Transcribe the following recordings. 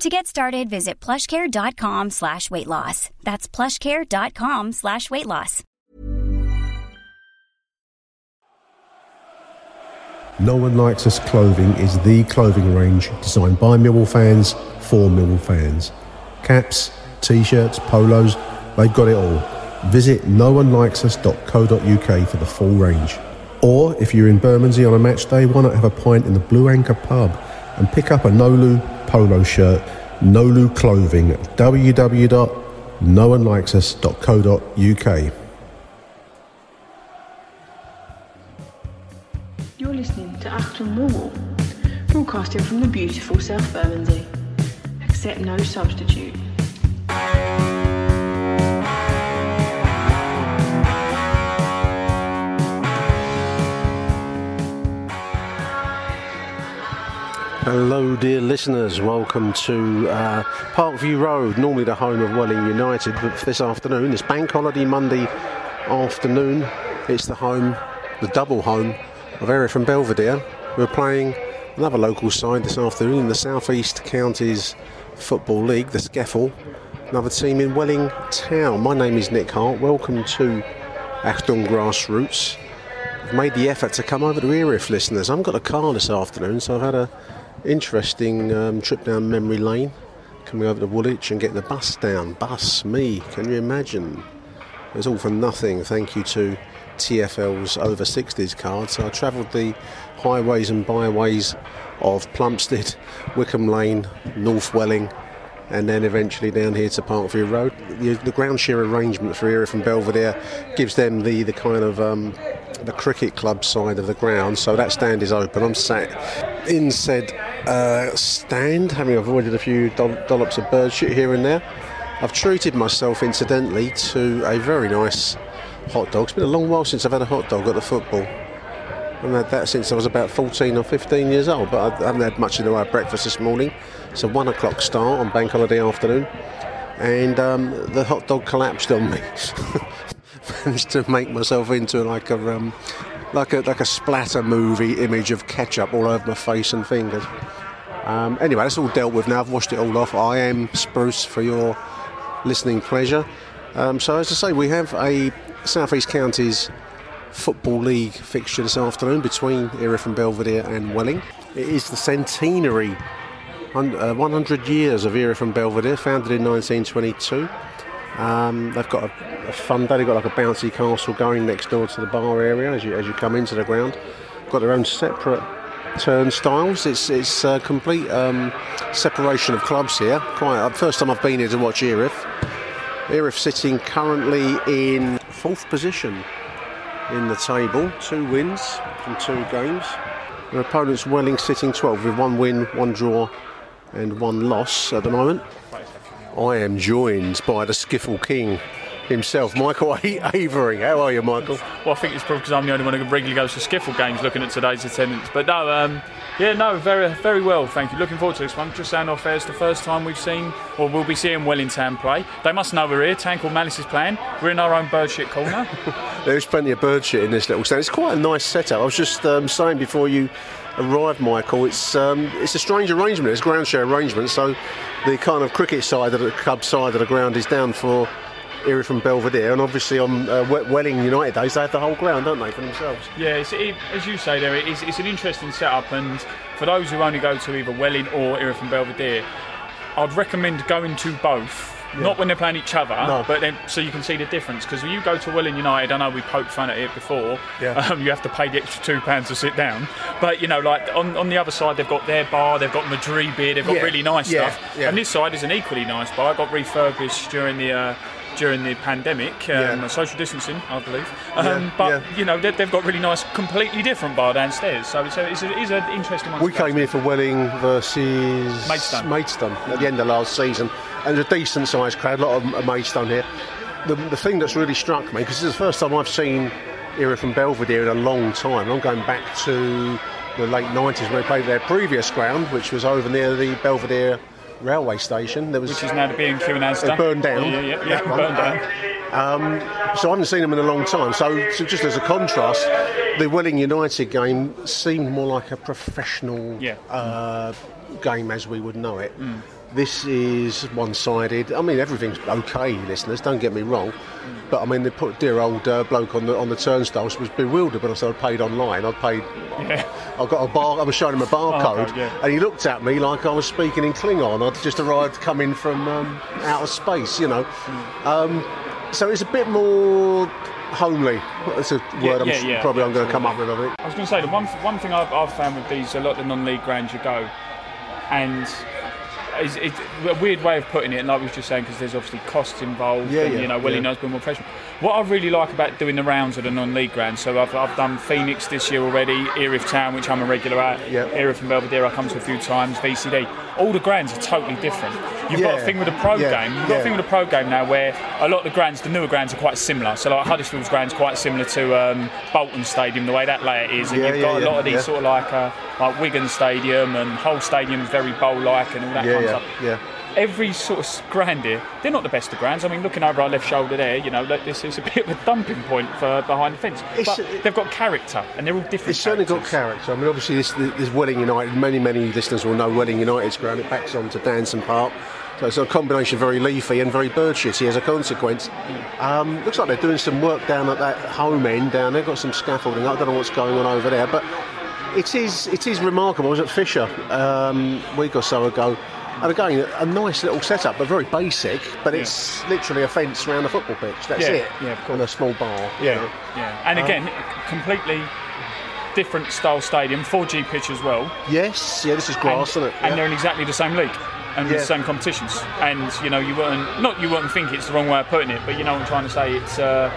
To get started, visit plushcare.com slash weight loss. That's plushcare.com slash weight loss. No One Likes Us Clothing is the clothing range designed by Millwall fans for Millwall fans. Caps, t-shirts, polos, they've got it all. Visit noonelikesus.co.uk for the full range. Or if you're in Bermondsey on a match day, why not have a pint in the Blue Anchor pub and pick up a Nolu polo shirt, Nolu clothing www.noonelikesus.co.uk. You're listening to Achtung Millwall, broadcasting from the beautiful South Bermondsey. Accept no substitute. Hello, dear listeners. Welcome to uh, Parkview Road, normally the home of Welling United, but for this afternoon, it's Bank Holiday Monday afternoon. It's the home, the double home of Erith and Belvedere. We're playing another local side this afternoon in the South East Counties Football League, the Skeffel. Another team in Welling Town. My name is Nick Hart. Welcome to Achtung Grassroots. I've made the effort to come over to Erith, listeners. I haven't got a car this afternoon, so I've had a interesting um, trip down memory lane, coming over to Woolwich and getting the bus down. Bus, me, can you imagine? It was all for nothing, thank you to TFL's over 60s card. So I travelled the highways and byways of Plumstead, Wickham Lane, North Welling, and then eventually down here to Parkview Road. The, the ground share arrangement for Erith from Belvedere gives them the, the kind of um, the cricket club side of the ground, so that stand is open. I'm sat in said uh, stand, having avoided a few dollops of bird shit here and there. I've treated myself, incidentally, to a very nice hot dog. It's been a long while since I've had a hot dog at the football. I've had that since I was about 14 or 15 years old, but I haven't had much in the way of breakfast this morning. It's a one o'clock start on bank holiday afternoon, and um, the hot dog collapsed on me. Managed to make myself into like a um, like a like a splatter movie image of ketchup all over my face and fingers. Um, anyway, that's all dealt with now. I've washed it all off. I am spruce for your listening pleasure. Um, so, as I say, we have a South East Counties Football League fixture this afternoon between Erith and Belvedere and Welling. It is the centenary, 100 uh, years of Erith and Belvedere, founded in 1922. Um, they've got a, a, fun day. They've got like a bouncy castle going next door to the bar area as you as you come into the ground. Got their own separate turnstiles. It's it's a complete um, separation of clubs here. Quite uh, first time I've been here to watch Erith. Erith sitting currently in fourth position in the table, two wins from two games. Their opponents Welling sitting 12 with one win, one draw, and one loss at the moment. I am joined by the Skiffle King himself, Michael Avery. How are you, Michael? Well, I think it's probably because I'm the only one who regularly goes to Skiffle games looking at today's attendance. But no, um, yeah, no, very very well, thank you. Looking forward to this one. Just saying off air, it's the first time we've seen, or we'll be seeing Welling Town play. They must know we're here. Tank or Malice is playing. We're in our own bird shit corner. There's plenty of bird shit in this little stand. It's quite a nice setup. I was just um, saying before you arrived, Michael, it's um, it's a strange arrangement. It's ground share arrangement, so the kind of cricket side of the club side of the ground is down for Erith from Belvedere, and obviously on uh, Welling United days they have the whole ground, don't they, for themselves? Yeah, it's, it, as you say there, it's, it's, an interesting setup, and for those who only go to either Welling or Erith from Belvedere, I'd recommend going to both Not when they're playing each other, No. but then so you can see the difference. Because when you go to Welling United, I know we poked fun at it before. Yeah. Um, you have to pay the extra two pounds to sit down, but you know, like on, on the other side, they've got their bar, they've got Madrid beer, they've got Yeah, really nice yeah, stuff. yeah. And this side is an equally nice bar. It got refurbished during the. Uh, during the pandemic, um, Yeah. social distancing, I believe. Um, Yeah, but yeah. you know, they, they've got really nice, completely different bar downstairs. So it's, a, it's, a, it's an interesting one. We came here for Welling versus Maidstone. Maidstone at the end of last season, and there's a decent sized crowd, a lot of Maidstone here. The, the thing that's really struck me, because this is the first time I've seen era from Belvedere in a long time. I'm going back to the late 90s when they played their previous ground, which was over near the Belvedere railway station. There was Which is now the B&Q in Asda. It burned down. Yeah, yeah, yeah, burned down. so I haven't seen them in a long time. So, so just as a contrast, the Welling United game seemed more like a professional Yeah. uh, game as we would know it. This is one-sided. I mean, everything's okay, listeners. Don't get me wrong, but I mean, they put dear old uh, bloke on the on the turnstiles was bewildered when I said I paid online. I paid. Yeah. I got a bar. I was showing him a barcode, Barcode, yeah. and he looked at me like I was speaking in Klingon. I'd just arrived coming from um, outer space, you know. Um, so it's a bit more homely. That's a word I'm yeah, s- yeah, probably I'm going to come up with. I think. I was going to say the one one thing I've, I've found with these a lot of the non-league grounds you go, and it's, it's a weird way of putting it, and like we were just saying, because there's obviously costs involved, Yeah, and yeah, you know, Welling yeah. knows being more professional. What I really like about doing the rounds at the non-league grounds, so I've, I've done Phoenix this year already, Erith Town, which I'm a regular at, Yeah. Erith and Belvedere I come to a few times, VCD. All the grounds are totally different. You've got a thing with the pro yeah, game. You've got yeah. a thing with the pro game now where a lot of the grounds, the newer grounds, are quite similar. So like Huddersfield's ground's quite similar to um, Bolton Stadium, the way that layout is, and Yeah, you've yeah, got a yeah, lot of these yeah. sort of like uh, like Wigan Stadium and whole stadium's very bowl-like and all that Yeah, kind yeah, of stuff. yeah. Every sort of ground here, they're not the best of grounds. I mean, looking over our left shoulder there, you know, this is a bit of a dumping point for behind the fence. It's- but they've got character, and they're all different. It's certainly got character. I mean, obviously, this, this Welling United, many, many listeners will know Welling United's ground. It backs on to Danson Park. So it's a combination very leafy and very bird shitty as a consequence. Um, looks like they're doing some work down at that home end down there. Got some scaffolding. I don't know what's going on over there, but it is it is remarkable. I was at Fisher um, a week or so ago. And again, a nice little setup, but very basic. But it's literally a fence around a football pitch. That's Yeah, it. yeah, of course. And a small bar. you know. yeah. And again, completely different style stadium, 4G pitch as well. Yes, yeah, this is grass, and, isn't it? and they're in exactly the same league and Yeah. the same competitions. And you know, you wouldn't not you wouldn't think it's the wrong way of putting it, but you know what I'm trying to say. It's uh,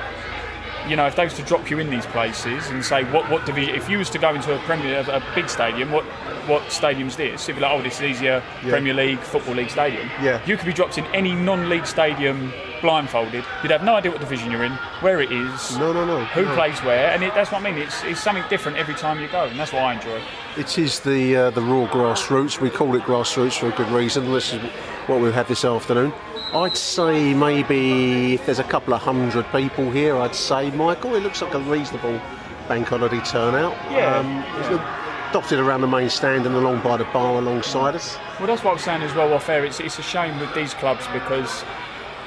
you know, if they was to drop you in these places and say what what division, if you was to go into a Premier a, a big stadium, what what stadium's this? If you're like, oh, this is easier Yeah. Premier League football league stadium. Yeah. You could be dropped in any non-league stadium blindfolded. You'd have no idea what division you're in, where it is. No, no, no. Who no. plays where, and it, that's what I mean. It's, it's something different every time you go, and that's what I enjoy. It is the uh, the raw grassroots. We call it grassroots for a good reason. This is what we've had this afternoon. I'd say maybe if there's a couple of hundred people here, I'd say Michael. It looks like a reasonable bank holiday turnout. Yeah, Um, it's dotted around the main stand and along by the bar alongside us. Well, that's what I was saying as well off air. It's, it's a shame with these clubs because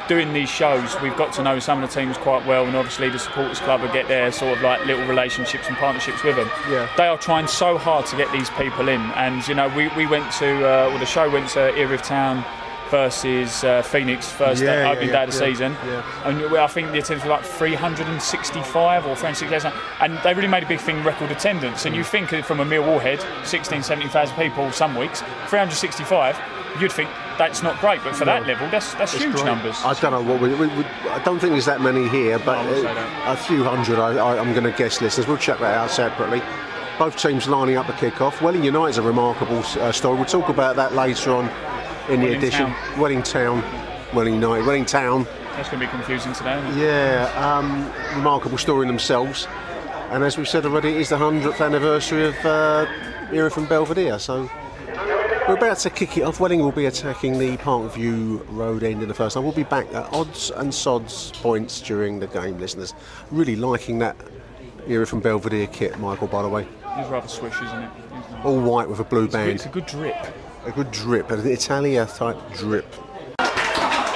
doing these shows, we've got to know some of the teams quite well, and obviously the supporters club will get their sort of like little relationships and partnerships with them. Yeah. They are trying so hard to get these people in, and you know, we, we went to, uh, well, the show went to Erith Town versus uh, Phoenix first Yeah, day, yeah, opening yeah, day of the yeah, season, yeah. and I think the attendance was like 365 or 368, and they really made a big thing record attendance. And you think from a Millwall head, 16, 17,000 people some weeks, 365, you'd think that's not great, but for that level, that's that's huge great. numbers. I don't know what we, we, we. I don't think there's that many here, but I would say that. a few hundred. I, I, I'm going to guess listeners. We'll check that out separately. Both teams lining up the kick-off. Welling United's a remarkable uh, story. We'll talk about that later on in the edition. Town. Welling Town, Welling Night, Welling Town. That's going to be confusing today. Yeah, um, remarkable story in themselves. And as we've said already, it is the 100th anniversary of uh, Era from Belvedere. So we're about to kick it off. Welling will be attacking the Parkview Road end in the first half. We'll be back at odds and sods points during the game, listeners. Really liking that Era from Belvedere kit, Michael, by the way. It's rather swish, isn't it? All white with a blue band. It's a good drip. A good drip, an Italia type drip.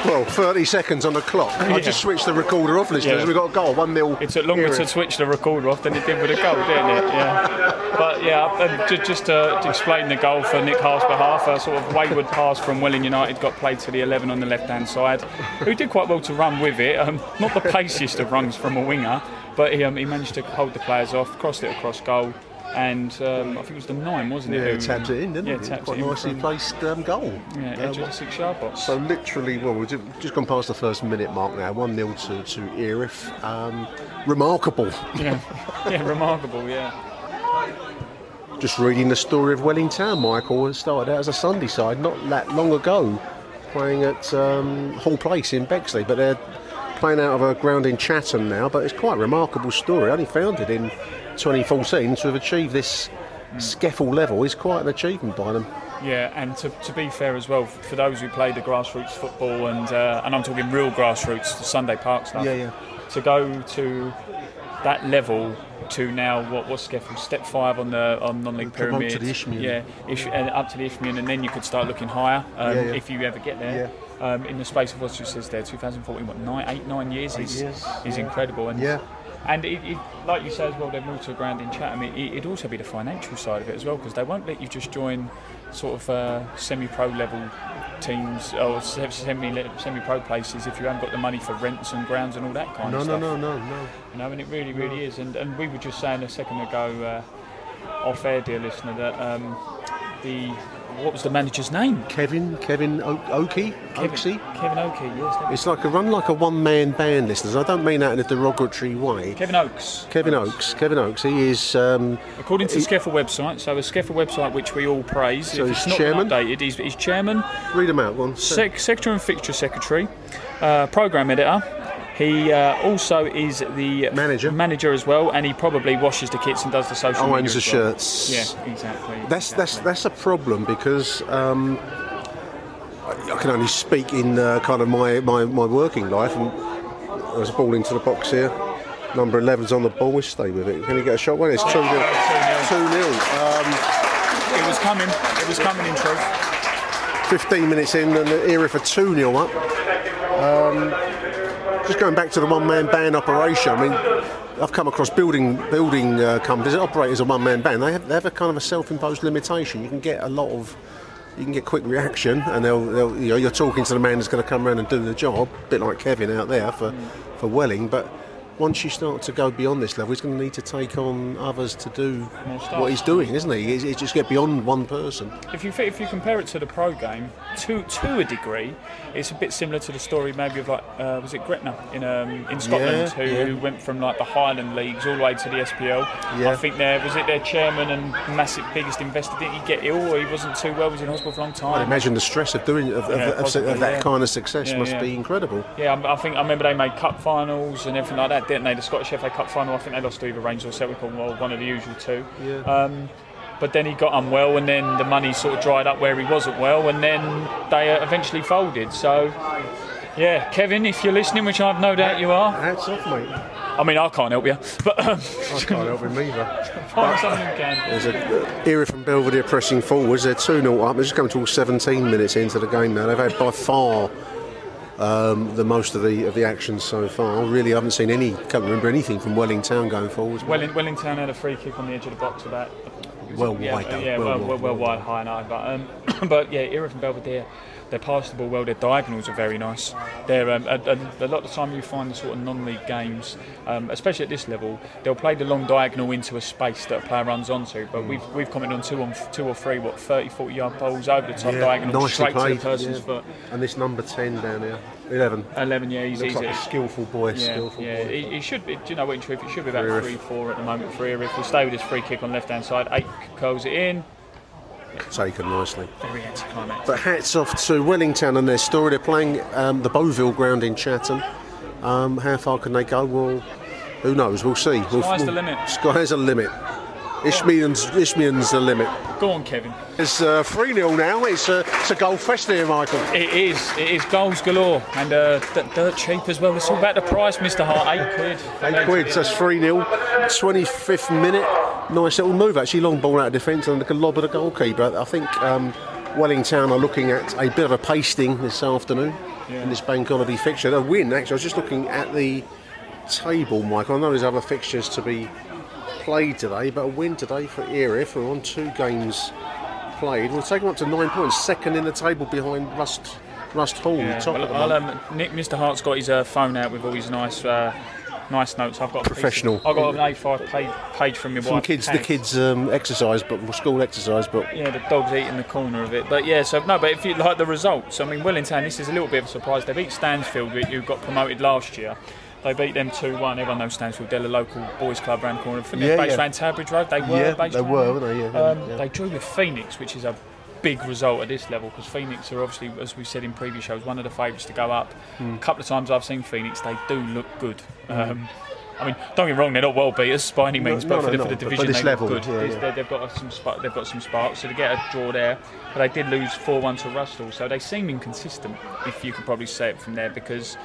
Well, 30 seconds on the clock. I just switched the recorder off, listeners. Yeah. We've got a goal, 1 0. It took longer to switch the recorder off than it did with the goal, didn't it? Yeah. But yeah, uh, just to, to explain the goal for Nick Hart's behalf, a sort of wayward pass from Welling United got played to the 11 on the left-hand side, who did quite well to run with it. Um, not the paciest of runs from a winger, but he, um, he managed to hold the players off, crossed it across goal. And um, I think it was the nine, wasn't it? Yeah, who- tapped it in, didn't yeah, it? tapped Quite it nicely placed um, goal. Yeah, Uh, edge of the six-yard box. So literally, well, we've just gone past the first minute mark now. One 0 to to Erith. Um, remarkable. yeah, yeah, remarkable. Yeah. Just reading the story of Welling Town. Michael has started out as a Sunday side not that long ago, playing at um, Hall Place in Bexley, but they're playing out of a ground in Chatham now. But it's quite a remarkable story. Only founded in 2014 to have achieved this Skeffel level is quite an achievement by them. Yeah, and to, to be fair as well, for those who play the grassroots football and uh, and I'm talking real grassroots, the Sunday Park stuff. Yeah, yeah. To go to that level to now what what's Skeffel step five on the on non-league pyramid. to the Isthmian. Yeah, Ish, and up to the Isthmian, and then you could start looking higher um, Yeah, yeah. if you ever get there. Um, in the space of what you says there, 2014, what nine, eight, nine years is years, is incredible. And Yeah. And it, it, like you say as well, they've moved to a ground in Chatham. It, it'd also be the financial side of it as well, because they won't let you just join sort of uh, semi-pro level teams or semi semi-pro places if you haven't got the money for rents and grounds and all that kind No, of no, stuff. no, no, no. no, You know, and it really, really is. And and we were just saying a second ago, uh, off air, dear listener, that um, the what was the manager's name? Kevin, Kevin o- Oakey, Oaksey. Kevin Oakey. Yes, that It's like a run like a one-man band, listeners. I don't mean that in a derogatory way. Kevin Oakes. Kevin Oakes, Kevin Oakes, he is um, According to the Skeffel website, so a Skeffel website which we all praise, So if he's it's not chairman? been updated, he's, he's chairman, read him out. One. sec- secretary and fixture secretary, uh, program editor. He uh, also is the Manager. manager as well, and he probably washes the kits and does the social media. Irons the well. shirts. Yeah, exactly. That's that's exactly. that's a problem because um, I, can only speak in uh, kind of my, my, my working life. And there's a ball into the box here. Number 11's on the ball. We stay with it. Can he get a shot? Well, it's two 0 Two 0 Um, It was coming. It was coming in truth. 15 minutes in, and the era for 2 0 up. Um, just going back to the one man band operation, I mean, I've come across building building uh, companies that operate as a one man band. They have, they have a kind of a self imposed limitation. You can get a lot of. You can get quick reaction, and they'll, they'll you know, you're talking to the man that's going to come around and do the job, a bit like Kevin out there for, for Welling. But once you start to go beyond this level, he's going to need to take on others to do what he's doing, isn't he? He's, he's just get beyond one person. If you if you compare it to the pro game, to to a degree, it's a bit similar to the story maybe of like uh, was it Gretna in um, in Scotland Yeah, who, yeah. who went from like the Highland leagues all the way to the SPL. Yeah. I think there was it their chairman and massive biggest investor. Didn't he get ill or he wasn't too well? Was in hospital for a long time. I time. imagine the stress of doing of, of, possibly, of that kind of success must be incredible. Yeah, I, I think I remember they made cup finals and everything like that, didn't they? The Scottish FA Cup final. I think they lost to either Rangers or Celtic or well, one of the usual two. Yeah. Um, but then he got unwell, and then the money sort of dried up where he wasn't well, and then they uh, eventually folded. So, yeah, Kevin, if you're listening, which I've no doubt you are. Hats off, mate. I mean, I can't help you, but um, I can't help him either. There's a era from Belvedere pressing forwards. They're 2 0 up. They're just coming to all 17 minutes into the game now. They've had by far um, the most of the of the action so far. I really haven't seen any, can't remember anything from Welling Town going forwards. Welling, Wellington had a free kick on the edge of the box about Well yeah, though. yeah, Well well, wide, well, well, well wide, high and high. But um, but yeah, Era from Belvedere, they pass the ball well. Their diagonals are very nice. They're um, a, a, a lot of the time you find the sort of non-league games, um, especially at this level, they'll play the long diagonal into a space that a player runs onto. But we've we've commented on two on two or three, what 30, 40 yard balls over the top Yeah, diagonal straight played. to the person's yeah. foot. And this number 10 down here, 11. Eleven, yeah, he's Looks easy. like a skillful boy. Yeah, skillful yeah. boy. It, it should be. Do you know what? In truth, it should be about Free three, riff. four at the moment for. If we stay with this free kick on left hand side, eight curls it in. Taken nicely. Very anticlimactic. But hats off to Welling Town and their story. They're playing um, the Beauville ground in Chatham. Um, how far can they go? Well, who knows? We'll see. We'll, Sky's the limit. Sky's the limit. Isthmian's, Isthmian's the limit. Go on, Kevin. It's uh, 3 0 now. It's a, it's a goal fest here, Michael. It is. It is goals galore and uh, d- dirt cheap as well. It's all about the price, Mr. Hart. Eight quid. Eight quid, so that's 3 0. 25th minute. Nice little move, actually. Long ball out of defence and a lob at the goalkeeper. I think um, Welling Town are looking at a bit of a pasting this afternoon in this bank holiday fixture. A win, actually. I was just looking at the table, Mike. I know there's other fixtures to be played today, but a win today for Erith, who are on two games played. We'll take them up to nine points, second in the table behind Rust Rusthall. Yeah, well, I'll, um, Nick, Mr. Hart's got his uh, phone out with all his nice, uh, nice notes. I've got a piece of- Professional. I've got an A5 page, page from your Some wife. kids, the kids' um, exercise, but school exercise, but Yeah, the dog's eating the corner of it. But yeah, so no, but if you like the results, I mean, Welling Town, this is a little bit of a surprise. They beat Stansfield, who got promoted last year. They beat them 2 1. Everyone knows Stansfield, they're a local boys' club around the corner. Think Yeah, based yeah. around Tabridge Road. They were Yeah, based they were, weren't they? Yeah, Um, yeah. They drew with Phoenix, which is a big result at this level because Phoenix are obviously, as we said in previous shows, one of the favourites to go up. Hmm. A couple of times I've seen Phoenix, they do look good. Um, I mean, don't get me wrong; they're not world beaters by any means, no, but for, no, the, no, for the division, they level, look good. yeah, yeah. they- they've got some spark, they've got some sparks, so to get a draw there. But they did lose four one to Rusthall, so they seem inconsistent. If you could probably say it from there, because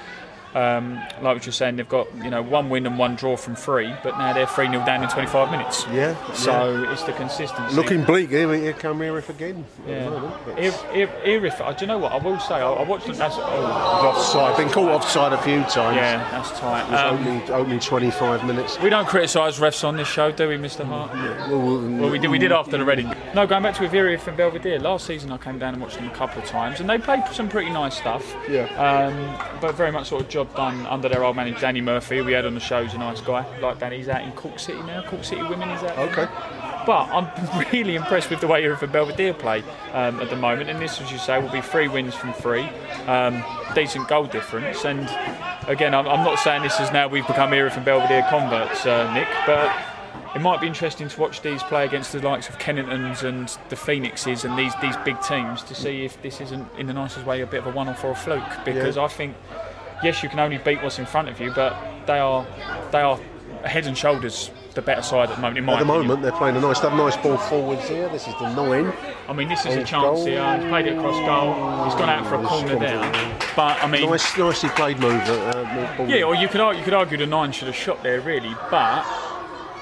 um, like what you're saying, they've got you know one win and one draw from three, but now they're three 0 down in 25 minutes. Yeah, So it's the consistency. looking bleak. Here, here come Erith again. Yeah. moment. Ir- ir- Irif, uh, do you know what? I will say, I, I watched. That's, oh, offside. I've been caught offside a few times. yeah, that's tight. It was Um, opening, opening 25 minutes. we don't criticise refs on this show, do we, Mr. Hart? Well, Well, we did, we did after the Reading. No, going back to Irif and Belvedere. Last season, I came down and watched them a couple of times, and they played some pretty nice stuff. Yeah. Um, but very much sort of job done under their old manager Danny Murphy, we had on the show. He's a nice guy. Like Danny, he's out in Cork City now. Cork City Women is out. Okay. But I'm really impressed with the way and Belvedere play um, at the moment. And this, as you say, will be three wins from three. Um, decent goal difference. And again, I'm, I'm not saying this is now we've become and Belvedere converts, uh, Nick, but it might be interesting to watch these play against the likes of Kenningtons and the Phoenixes and these, these big teams to see if this isn't, in the nicest way, a bit of a one off or a fluke. Because Yeah. I think, yes, you can only beat what's in front of you, but they are, they are head and shoulders the better side at the moment, in my At the opinion. moment, they're playing a nice, they have a nice ball forwards here. This is the nine. I mean, this is a Oh, chance goal. here. He's played it across goal. He's gone out for a corner there. But I mean, Nice, nicely played move. Uh, uh, ball. yeah, or you could argue, you could argue the nine should have shot there really. But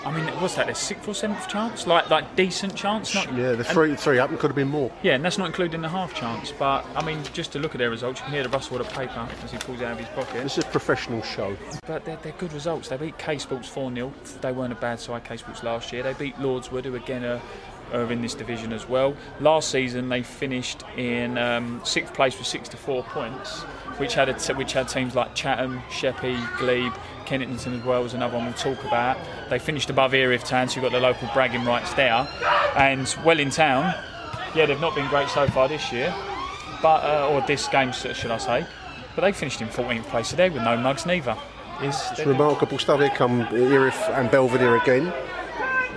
I mean, was that? A sixth or seventh chance? Like like decent chance? Not, yeah, the three, three up and could have been more. yeah, and that's not including the half chance. But I mean, just to look at their results, you can hear the rustle of the paper as he pulls it out of his pocket. This is a professional show. But they're, they're good results. They beat K Sports 4 0. They weren't a bad side, K Sports, last year. They beat Lordswood, who again are, are in this division as well. Last season, they finished in um, sixth place with 64 points, which had, a t- which had teams like Chatham, Sheppey, Glebe, Kennington as well was another one we'll talk about. They finished above Erith Town, so you've got the local bragging rights there. And well in Welling Town, yeah, they've not been great so far this year, but uh, or this game, should I say. But they finished in 14th place today with no mugs neither. Is It's remarkable stuff. Here come Erith and Belvedere again.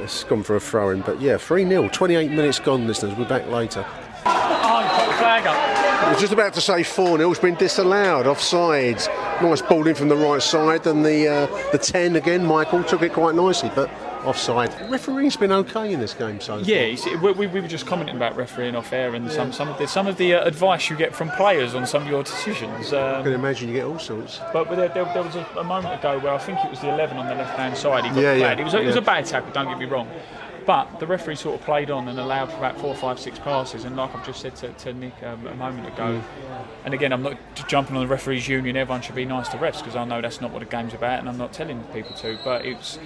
It's gone for a throw in, but yeah, 3 0. 28 minutes gone, listeners. We're back later. I was just about to say 4 0 has been disallowed, offside. Nice ball in from the right side, and the uh, the 10 again, Michael took it quite nicely, but offside. Refereeing's been okay in this game so Yeah, we, we we were just commenting about refereeing off air and some, some of the some of the uh, advice you get from players on some of your decisions. I Um, can imagine you get all sorts. but there, there, there was a, a moment ago where I think it was the 11 on the left hand side. He got Yeah, yeah. It was a, it was a bad tackle. Don't get me wrong. But the referee sort of played on and allowed for about four, five, six passes. And like I've just said to, to Nick um, a moment ago, and again, I'm not jumping on the referees' union. Everyone should be nice to refs because I know that's not what the game's about, and I'm not telling people to. But it's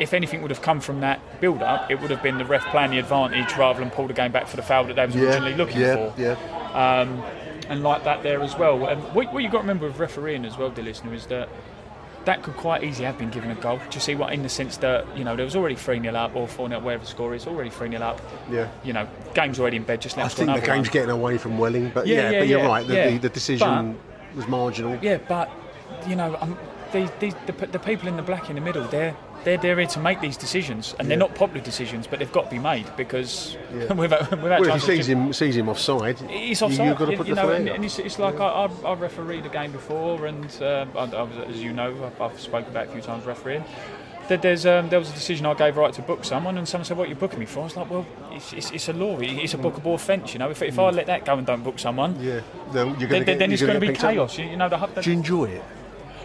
if anything would have come from that build-up, it would have been the ref playing the advantage rather than pull the game back for the foul that they was originally looking yeah, for. yeah. Um, and like that there as well. What, what you've got to remember with refereeing as well, dear listener, is that that could quite easily have been given a goal. Do you see what? In the sense that you know there was already three 0 up or four 0 wherever the score is, already three 0 up. Yeah. You know, game's already in bed. Just let I think the game's one. getting away from Welling, but Yeah, yeah, yeah, but you're yeah, right. The, yeah. the, the decision was marginal. Yeah, but you know, um, these, these, the, the people in the black in the middle, they're they're they're here to make these decisions, and they're not popular decisions, but they've got to be made because Yeah. without, without Well, if he sees him, sees him offside, He's you- offside, you've got to put you the know, and, and it's, it's like I, I've, I've refereed a game before, and uh, I, I was, as you know, I've, I've spoken about it a few times refereeing. Um, there was a decision I gave right to book someone, and someone said, "What are you booking me for?" I was like, "Well, it's, it's, it's a law. It's a bookable offence. You know, if, if I let that go and don't book someone, yeah, then you're going then, to get. then it's going to be up. chaos. You, you know, the, the, Do you enjoy it?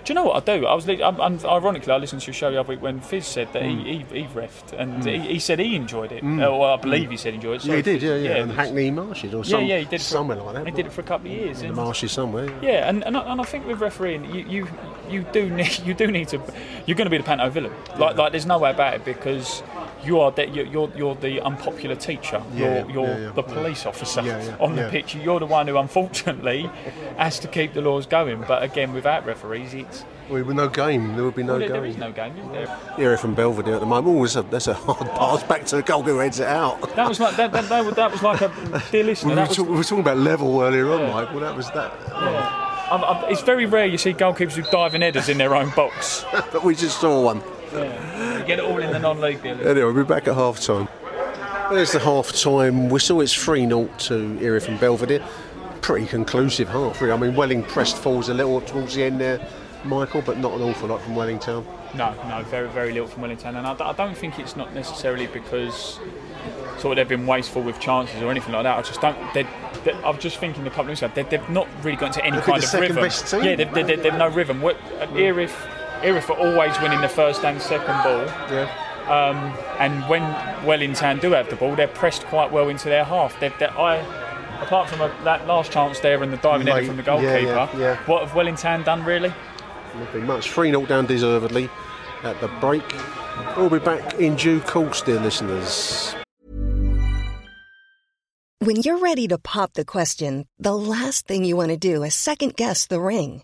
Do you know what I do? I was li- I'm, I'm, ironically I listened to your show the other week when Fizz said that Mm. he, he he refed and he, he said he enjoyed it. Uh, well, I believe he said he enjoyed it. Mm. Yeah, he did, yeah, yeah. it and Hackney Marshes or yeah, some, yeah, he did somewhere like that. He did it for a couple of years. in the marshes somewhere. yeah. yeah, and, and, I, and I think with refereeing, you, you you do need you do need to you're going to be the panto villain. Like like there's no way about it because you are the, you're, you're you're the unpopular teacher. Yeah, you're you're yeah, yeah, the yeah. police officer Yeah, yeah, on the yeah. pitch. You're the one who unfortunately has to keep the laws going. But again, without referees, it's Well, with no game, there would be no well, there, game. there is no game, is there? Here from Belvedere at the moment. Oh, that's a, a hard pass back to the goal who heads it out. That was like that, that, that, was, that was like a dear We listener. were, That was, talk- we were talking about level earlier on, Yeah. Mike. Well, that was that. yeah. Um, um, it's very rare you see goalkeepers who dive in headers in their own box. But we just saw one. Yeah. Get it all in the non-league deal. Anyway, we'll be back at half time. There's the half time whistle. It's 3 0 to Era from Belvedere. Pretty conclusive half, really. I mean, Welling pressed forwards a little towards the end there, Michael, but not an awful lot from Welling Town. No, no, very, very little from Welling Town, and I, I don't think it's not necessarily because sort of they've been wasteful with chances or anything like that. I just don't. They, they, I'm just thinking the couple of weeks ago, they, they've not really got into any Look kind of rhythm. best team. Yeah, they've, they, they, they've no rhythm. What, Erith, Erith are always winning the first and second ball. Yeah. Um, and when Welling Town do have the ball, they're pressed quite well into their half. They're, they're, I, apart from a, that last chance there and the diving header from the yeah, goalkeeper, yeah, yeah. what have Welling Town done really? Nothing much. 3 0 down deservedly at the break. We'll be back in due course, dear listeners. When you're ready to pop the question, the last thing you want to do is second guess the ring.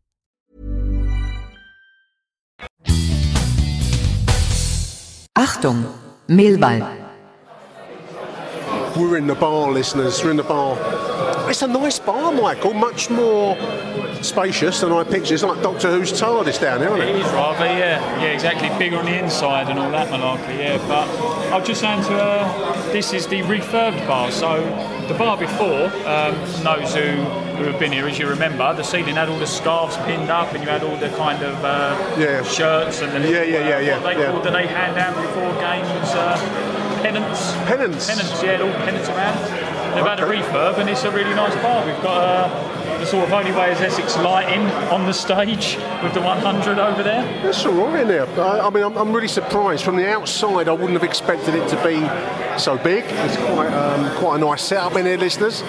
Achtung, Mehlball. We're in the bar, listeners. We're in the bar. It's a nice bar, Michael. Much more spacious than I pictured. It's like Doctor Who's TARDIS down there, isn't It it? is rather, yeah, yeah, exactly. Bigger on the inside and all that malarkey, yeah. But I was just saying to her, this is the refurbed bar. So the bar before, um, those who, who have been here, as you remember, the ceiling had all the scarves pinned up, and you had all the kind of uh, Yeah. shirts and the Yeah, yeah, yeah, uh, yeah, What they yeah. called, do they hand out before games? Uh, pennants. Pennants? Pennants, yeah, all pennants around. They've had a refurb, and it's a really nice bar. We've got uh, the sort of only way is Essex lighting on the stage with the 100 over there. That's all right in there. I, I mean, I'm, I'm really surprised. From the outside, I wouldn't have expected it to be so big. It's quite um, quite a nice setup in here, listeners.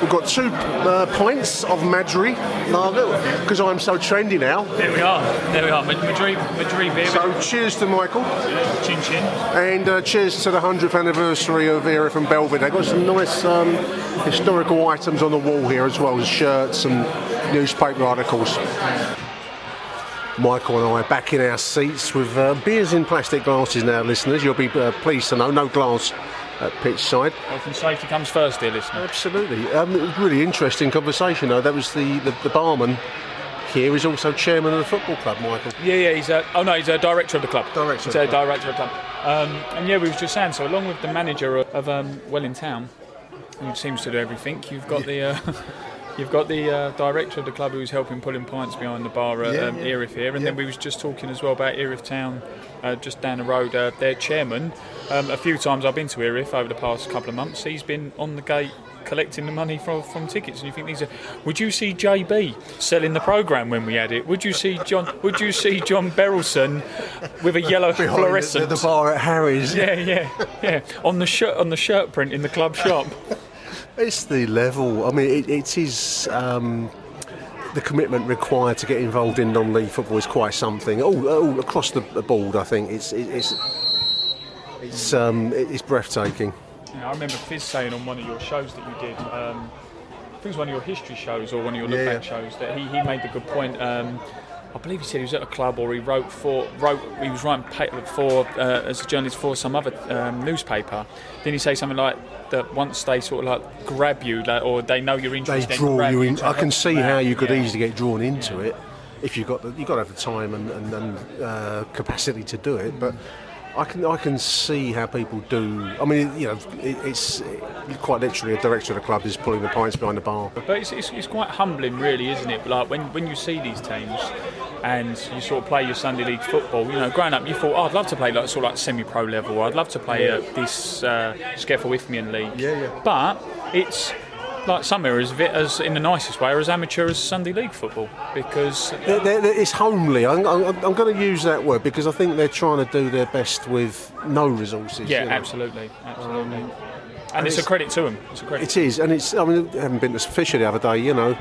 We've got two uh, pints of Madri lager because I'm so trendy now. There we are. There we are. Mad- Madrid, Madrid beer. So cheers to Michael chin chin. and uh, cheers to the 100th anniversary of Era from Belvedere. They've got some nice um, historical items on the wall here as well as shirts and newspaper articles. Michael and I are back in our seats with uh, beers in plastic glasses now, listeners. You'll be uh, pleased to know no glass at pitch side. Health and safety comes first, dear listener. Absolutely. Um, it was really interesting conversation though. That was the, the, the barman here is also chairman of the football club, Michael. Yeah, yeah. He's a. Oh no, he's a director of the club. Director He's of a club. director of the club. Um, and yeah, we were just saying. So along with the manager of, of um, Welling Town, who seems to do everything, you've got the. Uh, You've got the uh, director of the club who's helping pulling pints behind the bar at Yeah, um, yeah. Erith here, and Yeah. then we was just talking as well about Erith Town, uh, just down the road. Uh, their chairman, um, a few times I've been to Erith over the past couple of months. He's been on the gate collecting the money from from tickets, and you think these are. Would you see JB selling the program when we had it? Would you see John? Would you see John Berylson with a yellow Behind fluorescent? the, the bar at Harry's. Yeah, yeah, yeah. On the shirt, on the shirt print in the club shop. It's the level. I mean, it, it is. Um, the commitment required to get involved in non-league football is quite something. All, all across the the board, I think it's it's it's um, it's breathtaking. Yeah, I remember Fizz saying on one of your shows that you did, um, I think it was one of your history shows or one of your look Yeah. back shows, that he, he made the good point. Um, I believe he said he was at a club or he wrote for wrote he was writing for uh, as a journalist for some other um, newspaper. Then he say something like that once they sort of like grab you like, or they know you're They interested. then draw grab you in. I can see how you could Yeah. easily get drawn into it if you got the, you got to have the time and, and, and uh, capacity to do it, but. I can I can see how people do. I mean, you know, it, it's quite literally a director of the club is pulling the pints behind the bar. But it's, it's, it's quite humbling, really, isn't it? Like when, when you see these teams and you sort of play your Sunday league football. You know, growing up, you thought, oh, I'd love to play like sort of like semi-pro level. I'd love to play at this uh, Isthmian league. Yeah, yeah. But it's like some areas of it, as in the nicest way, are as amateur as Sunday league football because They're- they're- it's homely. I'm, I'm, I'm going to use that word because I think they're trying to do their best with no resources. yeah, you know. absolutely, absolutely. and, and it's, a credit to them. It's a credit. It is, and it's. I mean, I haven't been to Fisher the other day. You know,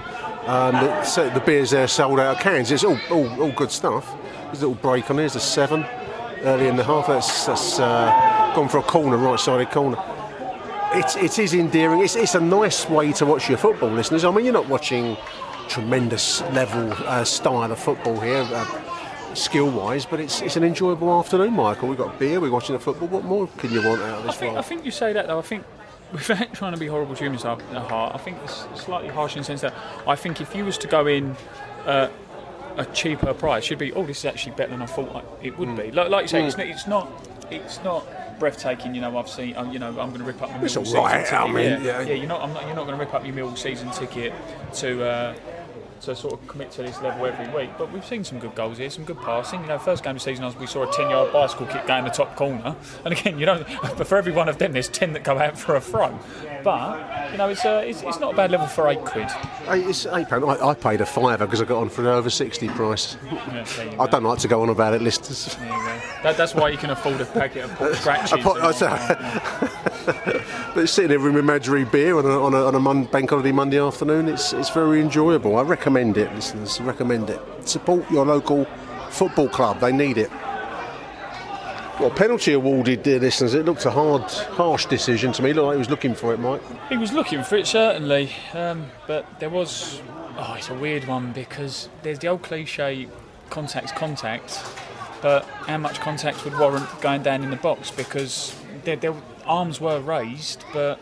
um, the, the beers there sold out of cans. It's all, all, all good stuff. There's a little break on here. There's a seven early in the half. That's, that's uh, gone for a corner, right-sided corner. It's, it is endearing. It's, it's a nice way to watch your football, listeners. I mean, you're not watching tremendous level uh, style of football here. Uh, skill-wise, but it's it's an enjoyable afternoon, Michael. We've got beer, we're watching the football. What more can you want out of I this? think, I think you say that though. I think without trying to be horrible to humans at heart, I think it's slightly harsh in the sense that I think if you was to go in uh, a cheaper price, you'd be, oh, this is actually better than I thought it would be. Like, like you say, it's, not, it's not, it's not breathtaking. You know, I've seen, um, you know, I'm going to rip up my It's all right, season I ticket. mean, yeah, yeah. yeah, you're not, I'm not, you're not going to rip up your Millwall season ticket to. Uh, to sort of commit to this level every week, but we've seen some good goals here, some good passing. You know, first game of the season, we saw a 10-yard bicycle kick go in the top corner, and again, you know, but for every one of them, there's 10 that go out for a throw. But you know, it's, uh, it's, it's not a bad level for eight quid. It's eight pound. I, I paid a fiver because I got on for an over sixty price. Yeah, I don't like to go on about it, listeners. There you go. That, that's why you can afford a packet of scratches. But sitting there with my Imaginary beer on a, on a, on a mon- bank holiday Monday afternoon, it's it's very enjoyable. I recommend it, listeners. Recommend it. Support your local football club. They need it. Well, penalty awarded, dear listeners. It looked a hard, harsh decision to me. Looked like he was looking for it, Mike. He was looking for it certainly, um, but there was. Oh, it's a weird one because there's the old cliche, contact's contact, but how much contact would warrant going down in the box? Because their, their arms were raised, but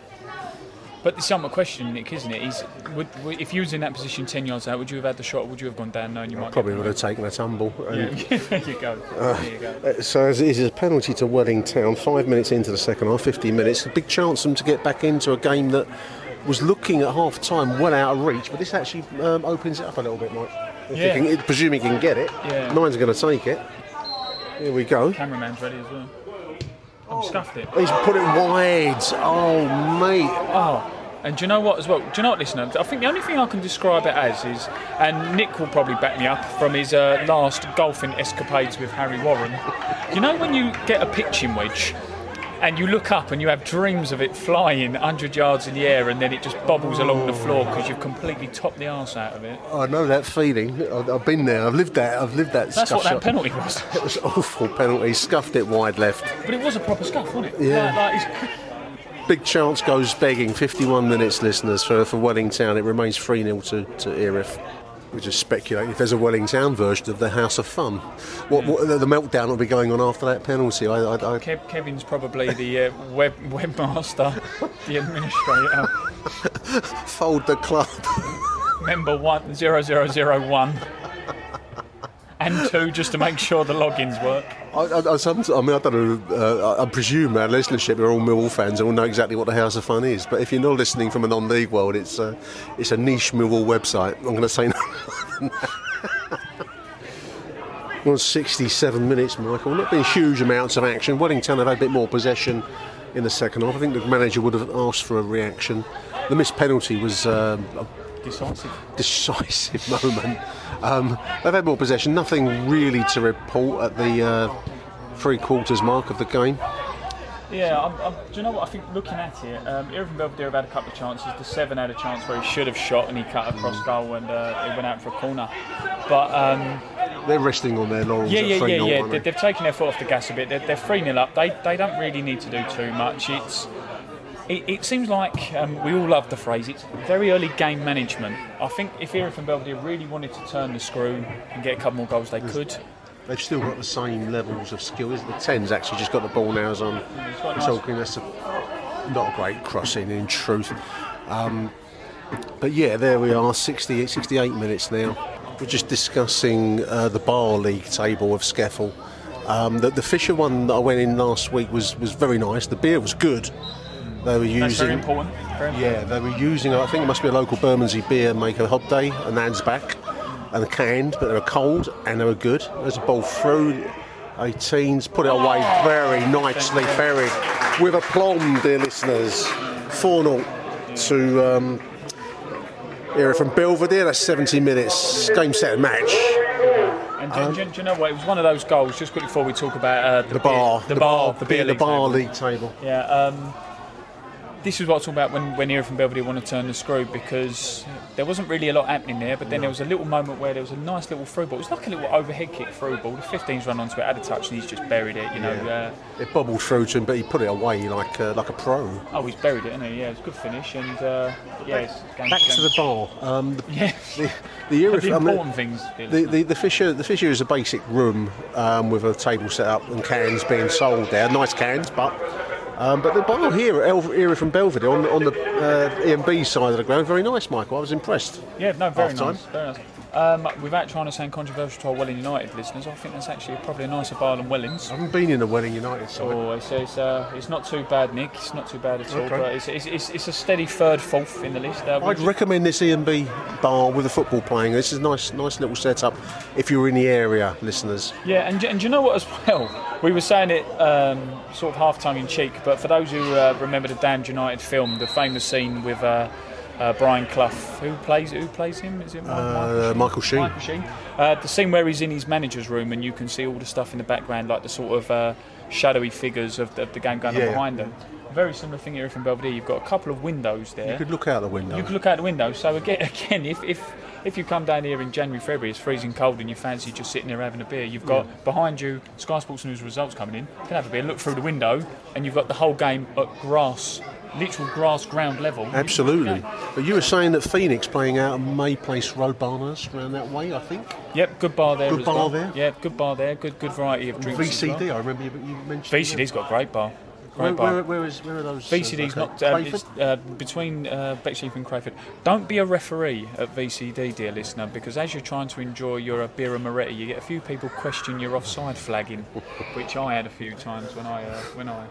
but the ultimate question, Nick, isn't it? Is would, if you was in that position ten yards out, would you have had the shot? or Would you have gone down knowing you might Probably would have taken a tumble. And- Yeah, there you go. there you go. Uh, So as it is a penalty to Welling Town, five minutes into the second half, 15 minutes, a big chance for them to get back into a game that was looking at half time well out of reach, but this actually um, opens it up a little bit, Mike. If Yeah. can, presuming he can get it. Yeah. Nine's going to take it. Here we go. Cameraman's ready as well. Scuffed it. He's put it wide. Oh, mate. Oh, and do you know what as well? Do you know what, listener? I think the only thing I can describe it as is, and Nick will probably back me up from his uh, last golfing escapades with Harry Warren. You know when you get a pitching wedge and you look up and you have dreams of it flying 100 yards in the air and then it just bobbles along the floor because you've completely topped the arse out of it? I know that feeling. I've, been there. I've lived that. I've lived that. That's scuff what that shot. penalty was. It was awful penalty. Scuffed it wide left. But it was a proper scuff, wasn't it? Yeah. Like, like Big chance goes begging. 51 minutes, listeners, for, for Welling Town. It remains 3 0 to, to Erith. We just speculating if there's a Welling Town version of the House of Fun. What, what the, the meltdown will be going on after that penalty. I, I, I, Kev, Kevin's probably the uh, web webmaster, the administrator. fold the club. member one zero zero zero one, and two just to make sure the logins work. I, I, I, some, I mean, I don't know. Uh, I, presume our listenership are all Millwall fans and will know exactly what the House of Fun is. But if you're not listening from a non-league world, it's a, it's a niche Millwall website. I'm going to say no more. We're on 67 minutes, Michael. Not been huge amounts of action. Welling Town have had a bit more possession in the second half. I think the manager would have asked for a reaction. The missed penalty was um, Decisive. decisive moment. Um, they've had more possession. Nothing really to report at the uh, three quarters mark of the game. Yeah, I'm, I'm, do you know what? I think looking at it, um, Irvin Belvedere have had a couple of chances. The seven had a chance where he should have shot and he cut across goal and uh, it went out for a corner. But um, They're resting on their laurels. yeah, yeah, 3-0, yeah, yeah. They, they? they've taken their foot off the gas a bit. They're, they're 3 0 up. They, they don't really need to do too much. It's it, it seems like um, we all love the phrase. It's very early game management. I think if Irvin Belvedere really wanted to turn the screw and get a couple more goals, they could. They've still got the same levels of skill. The tens actually just got the ball now as on got nice- Tolkien? That's a, not a great crossing in truth. Um, but yeah, there we are, 60, 68 minutes now. We're just discussing uh, the bar league table of Skeffel. Um, the, the Fisher one that I went in last week was, was very nice. The beer was good. They were using That's very important. Very important. yeah, they were using. I think it must be a local Bermondsey beer maker, Hobday, and Nan's back, and canned, but they were cold and they were good. There's a ball through. 18s put it away very nicely, buried with aplomb, dear listeners. 4 0 to um, Erith and Belvedere. That's 70 minutes. Game set and match. And do, do- do you know what? It was one of those goals. Just quickly before we talk about uh, the, The bar, beer, the, bar, the beer, the league bar table. league table. Yeah. Um, this is what I was talking about when when Irvin Belvedere want to turn the screw because there wasn't really a lot happening there. But then there was a little moment where there was a nice little through ball. It was like a little overhead kick through ball. The 15's run onto it, had a touch, and he's just buried it. You know. Uh, It bobbled through to him, but he put it away like uh, like a pro. oh, he's buried it, isn't he? Yeah, it's a good finish. And uh, yeah, it's game Back to the bar. Um, the, Yeah. the, the, era- the I mean, important things. The, the, the Fisher the Fisher is a basic room um, with a table set up and cans being sold there. Nice cans, but um, but the bar here at Erith and Belvedere on, the- on the uh, EMB side of the ground, very nice, Michael. I was impressed. Yeah, no, very nice. Very nice. Um, without trying to sound controversial to our Welling United listeners, I think that's actually probably a nicer bar than Wellings. I haven't been in a Welling United side. Oh, it's, it's, uh, it's not too bad, Nick. It's not too bad at all. Okay. But it's, it's, it's, it's a steady third, fourth in the list. Uh, I'd recommend this EMB bar with the football playing. This is a nice, nice little setup if you're in the area, listeners. yeah, and, and do you know what as well? We were saying it um, sort of half tongue in cheek, but for those who uh, remember the Damned United film, the famous scene with uh, Brian Clough, who plays who plays him? Is it Michael Uh, Michael Sheen. Michael Sheen. Uh, the scene where he's in his manager's room and you can see all the stuff in the background, like the sort of uh, shadowy figures of the, of the game going on Yeah. behind them. Very similar thing here from Belvedere. You've got a couple of windows there. You could look out the window. You could look out the window. So again, again, if, if if you come down here in January, February, it's freezing cold, and you fancy just sitting there having a beer, you've got behind you Sky Sports News results coming in. You can have a beer, look through the window, and you've got the whole game at grass, literal grass ground level. Absolutely. But you were saying that Phoenix playing out at May Place Road Barners around that way, I think. Yep, good bar there. Good bar well. there? Yeah, good bar there. Good good variety of drinks. as well. VCD, I remember you, you mentioned. VCD's got a great bar. Great Where, bar. where, where, is, where are those? uh, VCD's okay. not it's, uh, between uh, Bexley and Crayford. Don't be a referee at VCD, dear listener, because as you're trying to enjoy your uh, beer and Moretti, you get a few people question your offside flagging, which I had a few times when I uh, when I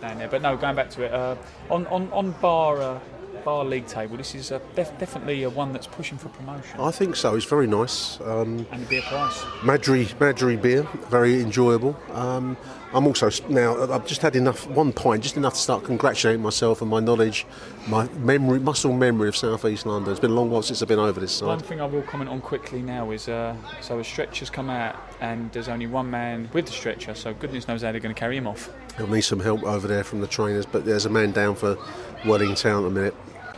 down there. But no, going back to it, uh, on on on bar uh, bar league table, this is uh, def- definitely uh, one that's pushing for promotion I think so. It's very nice. Um, and the beer price. Madri, Madri beer, very enjoyable. Um, I'm also now. I've just had enough. One pint, just enough to start congratulating myself and my knowledge, my memory, muscle memory of South East London. It's been a long while since I've been over this side. One thing I will comment on quickly now is uh, so a stretcher's come out and there's only one man with the stretcher, so goodness knows how they're going to carry him off. He'll need some help over there from the trainers, but there's a man down for Welling Town at a minute.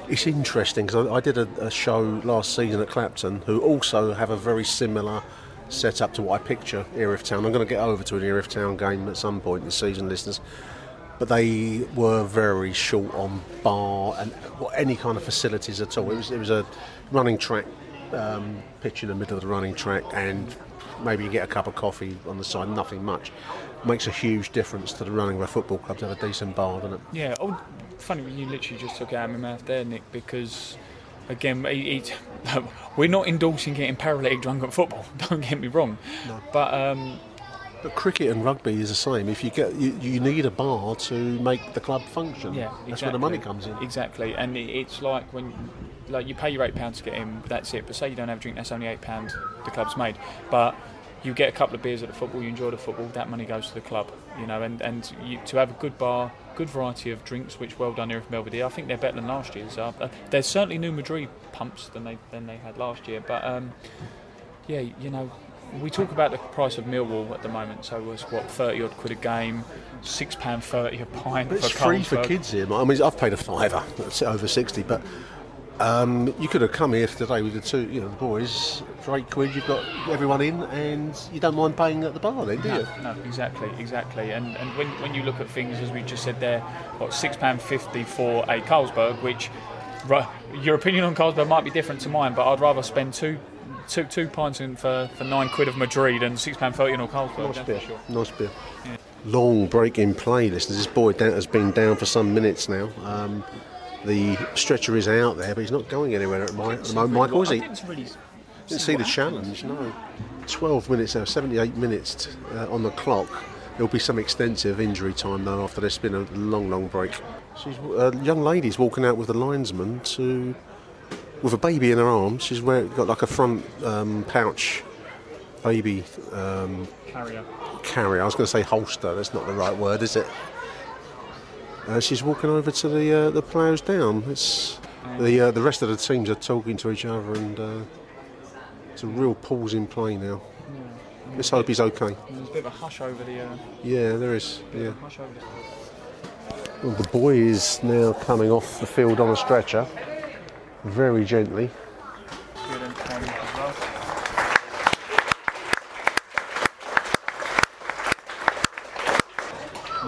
It's interesting because I, I did a, a show last season at Clapton, who also have a very similar setup to what I picture Erith Town. I'm going to get over to an Erith Town game at some point this season, listeners. But they were very short on bar and any kind of facilities at all. It was it was a running track, um, pitch in the middle of the running track, and maybe you get a cup of coffee on the side. Nothing much. Makes a huge difference to the running of a football club to have a decent bar, doesn't it? Yeah, oh, funny you literally just took it out of my mouth there, Nick, because again, it, it, we're not endorsing getting paralytic drunk at football. Don't get me wrong, No. but um, But cricket and rugby is the same. If you get, you, you need a bar to make the club function. yeah, exactly. that's where the money comes in. Exactly, and it's like when like you pay your eight pounds to get in, that's it. But say you don't have a drink, that's only eight pounds the club's made. But you get a couple of beers at the football, you enjoy the football, that money goes to the club. You know, and and you, to have a good bar, good variety of drinks, which well done here from Belvedere. I think they're better than last year's. Uh, uh, there's certainly new Madri pumps than they than they had last year, but um, yeah, you know. We talk about the price of Millwall at the moment, so it's what thirty odd quid a game, six pound thirty a pint. But it's for free for kids here. I mean, I've paid a fiver. That's over sixty, but um, you could have come here today with the two, you know, the boys for eight quid. You've got everyone in, and you don't mind paying at the bar, then, do you? No, no, exactly, exactly. And and when, when you look at things, as we just said there, what six pound fifty for a Carlsberg, which your opinion on Carlsberg might be different to mine, but I'd rather spend two. Two, two pints in for, for nine quid of Madri and six pound thirty in a Carlsberg. Nice beer. sure. Nice beer. Long break in play, listeners. This boy has been down for some minutes now. Um, the stretcher is out there, but he's not going anywhere at, my, at the moment. Michael, is he? didn't really Didn't see the challenge, no. 12 minutes now, 78 minutes t- uh, on the clock. There'll be some extensive injury time though after this. Been a long, long break. She's a young lady's walking out with the linesman to with a baby in her arms. She's wear, got like a front um, pouch baby um, carrier. carrier. I was going to say holster. That's not the right word, is it? Uh, she's walking over to the uh, the plows down. It's the uh, the rest of the teams are talking to each other, and uh, it's a real pause in play now. Let's hope he's okay. There's a bit of a hush over the. Uh, Yeah, there is. Yeah. hush over the Well, the boy is now coming off the field on a stretcher, very gently. good and calm as well.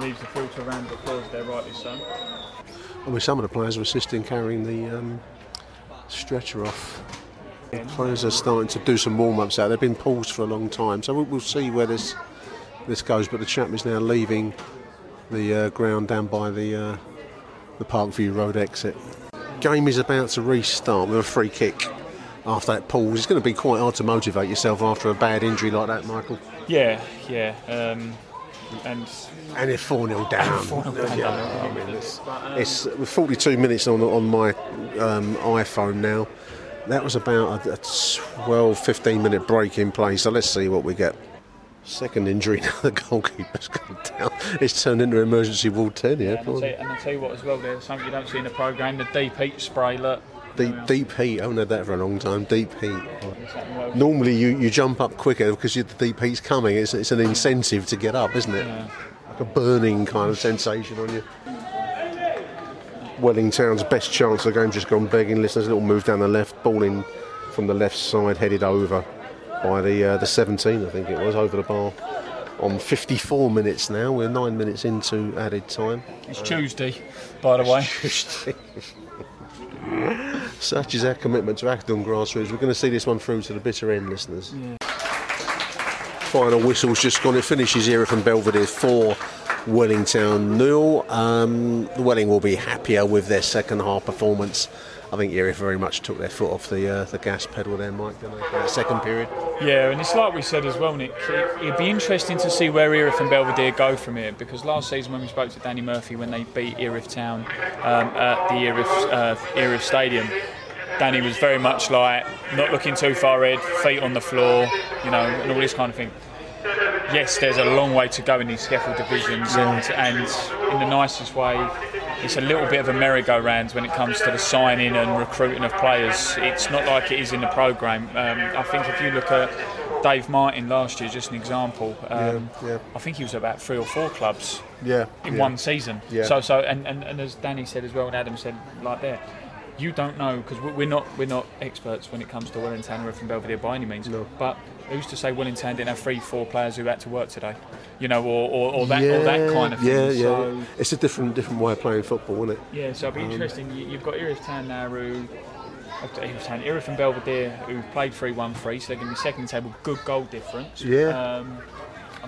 Leaves the filter to a round of applause there, rightly so. I mean, some of the players are assisting carrying the um, stretcher off. The players are starting to do some warm-ups out. They've been paused for a long time, so we'll, we'll see where this this goes. But the chap is now leaving the uh, ground down by the uh, the Parkview Road exit. Game is about to restart with a free kick. After that pause, it's going to be quite hard to motivate yourself after a bad injury like that, Michael. Yeah, yeah. Um, and And they're 4 0 down. 4-0 down. Yeah, I mean, it's, it's 42 minutes on, on my um, iPhone now. That was about a, a 12 15 minute break in play, so let's see what we get. Second injury now, the goalkeeper's gone down. It's turned into emergency ward 10 here. and, I'll tell you, and I'll tell you what as well, there's something you don't see in the programme, the deep heat spray, look. Deep, deep heat, I haven't had that for a long time. Deep heat. Normally, you, you jump up quicker because you, the deep heat's coming. It's, it's an incentive to get up, isn't it? Like a burning kind of sensation on you. Welling Town's best chance of the game just gone begging. Listeners, a little move down the left, ball in from the left side, headed over by the uh, the 17, I think it was, over the bar. On 54 minutes now, we're nine minutes into added time. It's Tuesday, by the way. Such is our commitment to Achtung Grassroots. We're going to see this one through to the bitter end, listeners. Final whistle's just gone. It finishes here from Belvedere 4, Welling Town nil. Um, Welling will be happier with their second half performance. I think Erith very much took their foot off the uh, the gas pedal there, Mike, didn't they, for that second period? Yeah, and it's like we said as well, Nick. It, it'd be interesting to see where Erith and Belvedere go from here because last season when we spoke to Danny Murphy when they beat Erith Town um, at the Erith, uh, Erith Stadium, Danny was very much like not looking too far ahead, feet on the floor, you know, and all this kind of thing. Yes, there's a long way to go in these scaffold divisions, and, and in the nicest way, it's a little bit of a merry-go-round when it comes to the signing and recruiting of players. It's not like it is in the programme. Um, I think if you look at Dave Martin last year, just an example, um, yeah. I think he was about three or four clubs Yeah. in yeah. one season. Yeah. So, so, and, and, and as Danny said as well, and Adam said, like there, you don't know because we're not we're not experts when it comes to Welling Town or from Belvedere by any means. No. But who's to say Welling Town didn't have three, four players who had to work today? You know, or, or, or that or that kind of thing. Yeah, yeah. So, It's a different different way of playing football, isn't it? yeah, so it'll be interesting. You, you've got Erith Town now who. Town, and Belvedere who played 3 1 3, so they're going to be second table, good goal difference. Yeah. Um,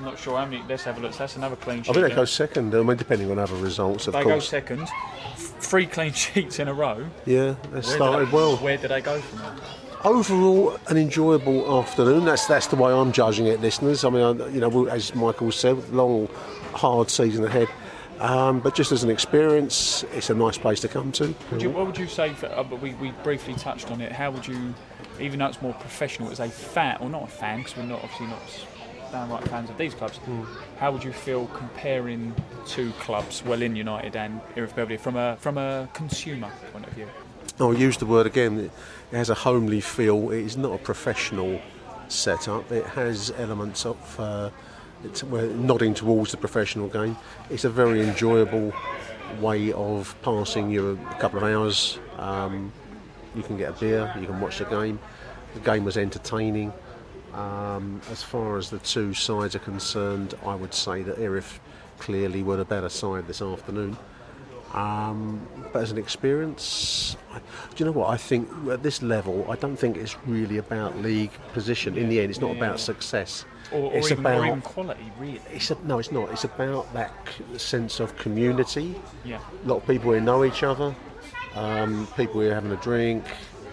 I'm not sure how many. Let's have a look. That's another clean sheet. I think they go second. I mean, depending on other results, of They go second. Three clean sheets in a row. yeah, they Where started they, well. Where did they go from there? Overall, an enjoyable afternoon. That's that's the way I'm judging it, listeners. I mean, I, you know, as Michael said, long, hard season ahead. Um, but just as an experience, it's a nice place to come to. Would you, what would you say? For, uh, but we, we briefly touched on it. How would you, even though it's more professional, as a fan or not a fan, because we're not obviously not downright fans of these clubs. Hmm. How would you feel comparing two clubs, Welling United and Erith from a from a consumer point of view? I'll use the word again. It has a homely feel. It is not a professional setup. It has elements of uh, it's, we're nodding towards the professional game. It's a very enjoyable way of passing you a couple of hours. Um, you can get a beer. You can watch the game. The game was entertaining. Um, as far as the two sides are concerned, I would say that Erith clearly were the better side this afternoon. Um, but as an experience, I, do you know what? I think at this level, I don't think it's really about league position. In the end, it's not about success. Or, or, it's even, about or even quality, really? it's a, no, it's not. It's about that c- sense of community. Yeah. A lot of people who know each other, um, people who are having a drink.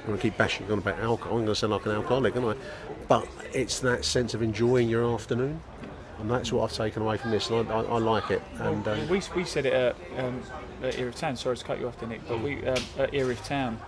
I'm going to keep bashing on about alcohol. I'm going to sound like an alcoholic, aren't I? But it's that sense of enjoying your afternoon, and that's what I've taken away from this, and I, I, I like it. And um, we, we said it at, um, at Erith Town. Sorry to cut you off there, Nick, but we um, at Erith Town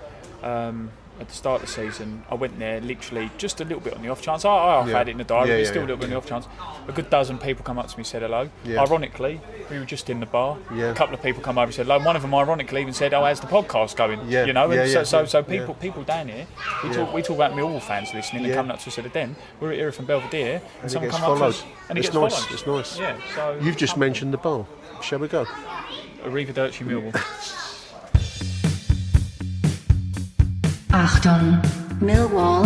um, at the start of the season, I went there literally just a little bit on the off chance. I, I Yeah. had it in the diary, Yeah, but yeah, still a little bit on the off chance. A good dozen people come up to me, said hello. Ironically, we were just in the bar. Yeah. A couple of people come over and said hello. One of them, ironically, even said, "Oh, how's the podcast going?" Yeah, You know, and so so, so people people down here, we talk we talk about Millwall fans listening and coming up to us at the den. We're at Erith and Belvedere, and, and it someone gets come up to followed. us and it it's gets nice. followed. It's nice. Yeah. So You've just mentioned the bar. Shall we go? Arrivederci Millwall. Achtung, Millwall.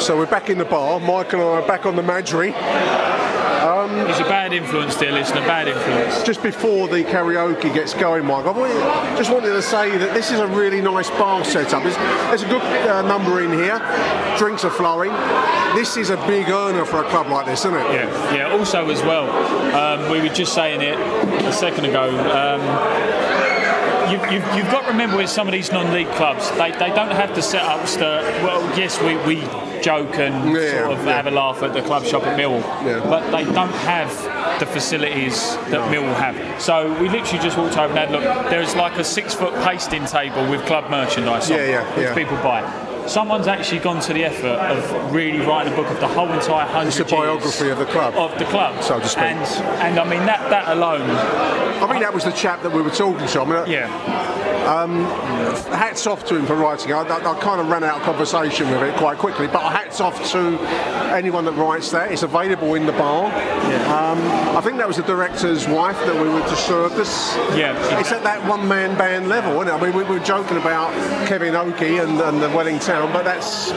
So we're back in the bar. Mike and I are back on the Madri. He's a bad influence, dear listener, bad influence. Just before the karaoke gets going, Mike, I just wanted to say that this is a really nice bar setup. There's, there's a good uh, number in here. Drinks are flowing. This is a big earner for a club like this, isn't it? Yeah, yeah. Also, as well, um, we were just saying it a second ago. Um, you, you've, you've got to remember with some of these non-league clubs, they, they don't have the setups that. Well, yes, we, we joke and Yeah, sort of yeah. have a laugh at the club shop at Mill, Yeah. but they don't have the facilities that Millwall have. So we literally just walked over and had a look. There's like a six-foot pasting table with club merchandise on, Yeah, yeah, which yeah. people buy. Someone's actually gone to the effort of really writing a book of the whole entire hundred It's a biography of the club. of the club, So to speak. And, and I mean that that alone, I think that was the chap that we were talking to. I mean, yeah, hats off to him for writing. I, I, I kind of ran out of conversation with it quite quickly, but hats off to anyone that writes that. It's available in the bar. Um, I think that was the director's wife that we were just served us. Yeah, It's at that one man band level, isn't it? I mean, we were joking about Kevin Oakey and, and the Welling Town, but that's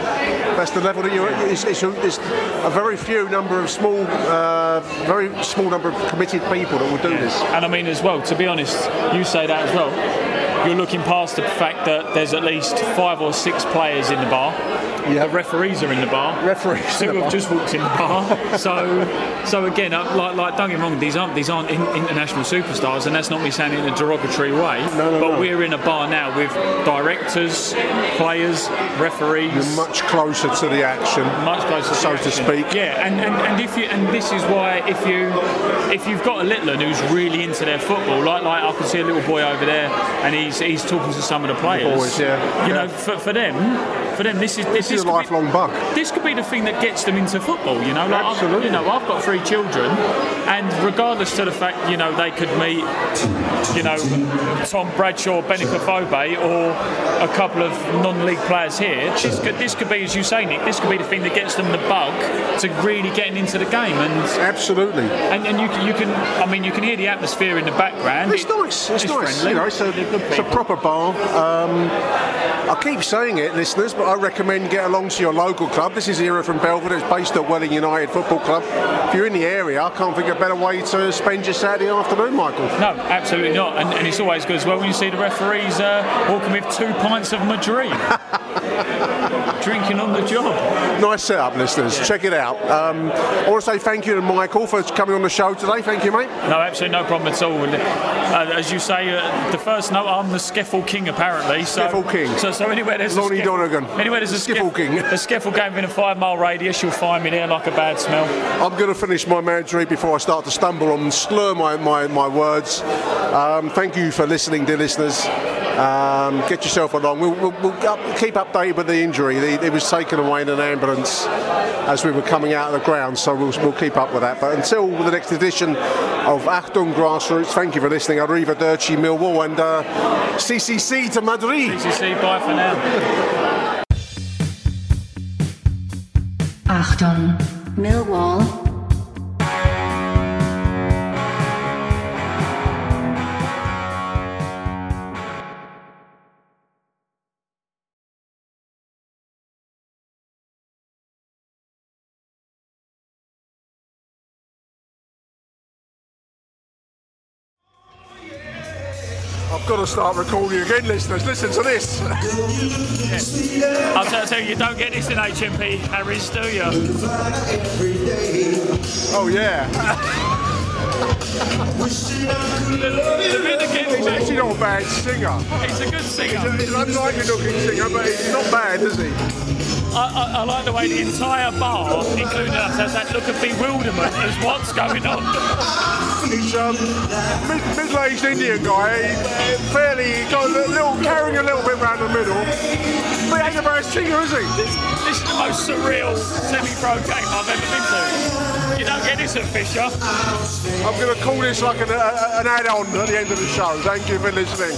that's the level that you're it's, it's, a, it's a very few number of small, uh, very small number of committed people that will do this. and I mean as well. To be honest, you say that as well. You're looking past the fact that there's at least five or six players in the bar. Yeah. The referees are in the bar. Referees Two have bar. just walked in the bar. so, so again, uh, like, like, don't get me wrong. These aren't these aren't in, international superstars, and that's not me saying it in a derogatory way. No, no, but no. we're in a bar now with directors, players, referees. You're much closer to the action. much closer, so the to speak. Yeah, and, and, and if you and this is why if you if you've got a Litland who's really into their football, like like I can see a little boy over there, and he's he's talking to some of the players. boys, yeah. You Yeah. know, for, for them, for them, this is this, This is a could be- lifelong bug. this could be the thing that gets them into football. You know, like I've- Absolutely. you know, I've got three children, and regardless to the fact, you know, they could meet, you know, Tom Bradshaw, Benik Afobe, or a couple of non-league players here. This could, this could be, as you say, Nick, this could be the thing that gets them the bug to really getting into the game. And Absolutely. and, and you, can- you can, I mean, you can hear the atmosphere in the background. It's It- nice. It's, nice. friendly. You know, it's a, it's a proper bar. Um, I keep saying it, listeners, but I recommend get along to your local club. This is Erith and Belvedere. It's based at Welling United Football Club. If you're in the area, I can't think of a better way to spend your Saturday afternoon, Michael. No, absolutely not. And, and it's always good as well when you see the referees uh, walking with two pints of Madri. Drinking on the job. Nice setup, listeners. Check it out. Um, I want to say thank you to Michael for coming on the show today. Thank you, mate. No, absolutely no problem at all. Uh, as you say, uh, the first note, I'm the Skiffle King apparently. So, Skiffle King. So, so anywhere there's Lonnie a skiff- Donegan. Anywhere there's a Skiffle skiff- King. a Skiffle game within a five mile radius, you'll find me there like a bad smell. I'm going to finish my Madri before I start to stumble and slur my, my, my words. Um, thank you for listening, dear listeners. Um, get yourself along. We'll, we'll, we'll up, keep updated with the injury. The- It was taken away in an ambulance as we were coming out of the ground, so we'll, we'll keep up with that. But until the next edition of Achtung Grassroots, thank you for listening. Arrivederci Millwall and uh, CCC to Madri. CCC, bye for now. Achtung, Millwall. Got to start recording again, listeners. Listen to this. I'll tell, tell you, you don't get this in HMP, Harris, do you? Oh, yeah. Bit that He's actually not a bad singer. He's a good singer. He's an unlikely looking singer, but he's not bad, is he? I, I, I like the way the entire bar, including us, has that look of bewilderment as what's going on. He's um, mid, middle-aged Indian guy, fairly got a little, carrying a little bit round the middle. But he ain't a bad singer, is he? This, this is the most surreal semi-pro game I've ever been to. You don't get this at Fisher. I'm going to call this like an, uh, an add-on at the end of the show. Thank you for listening.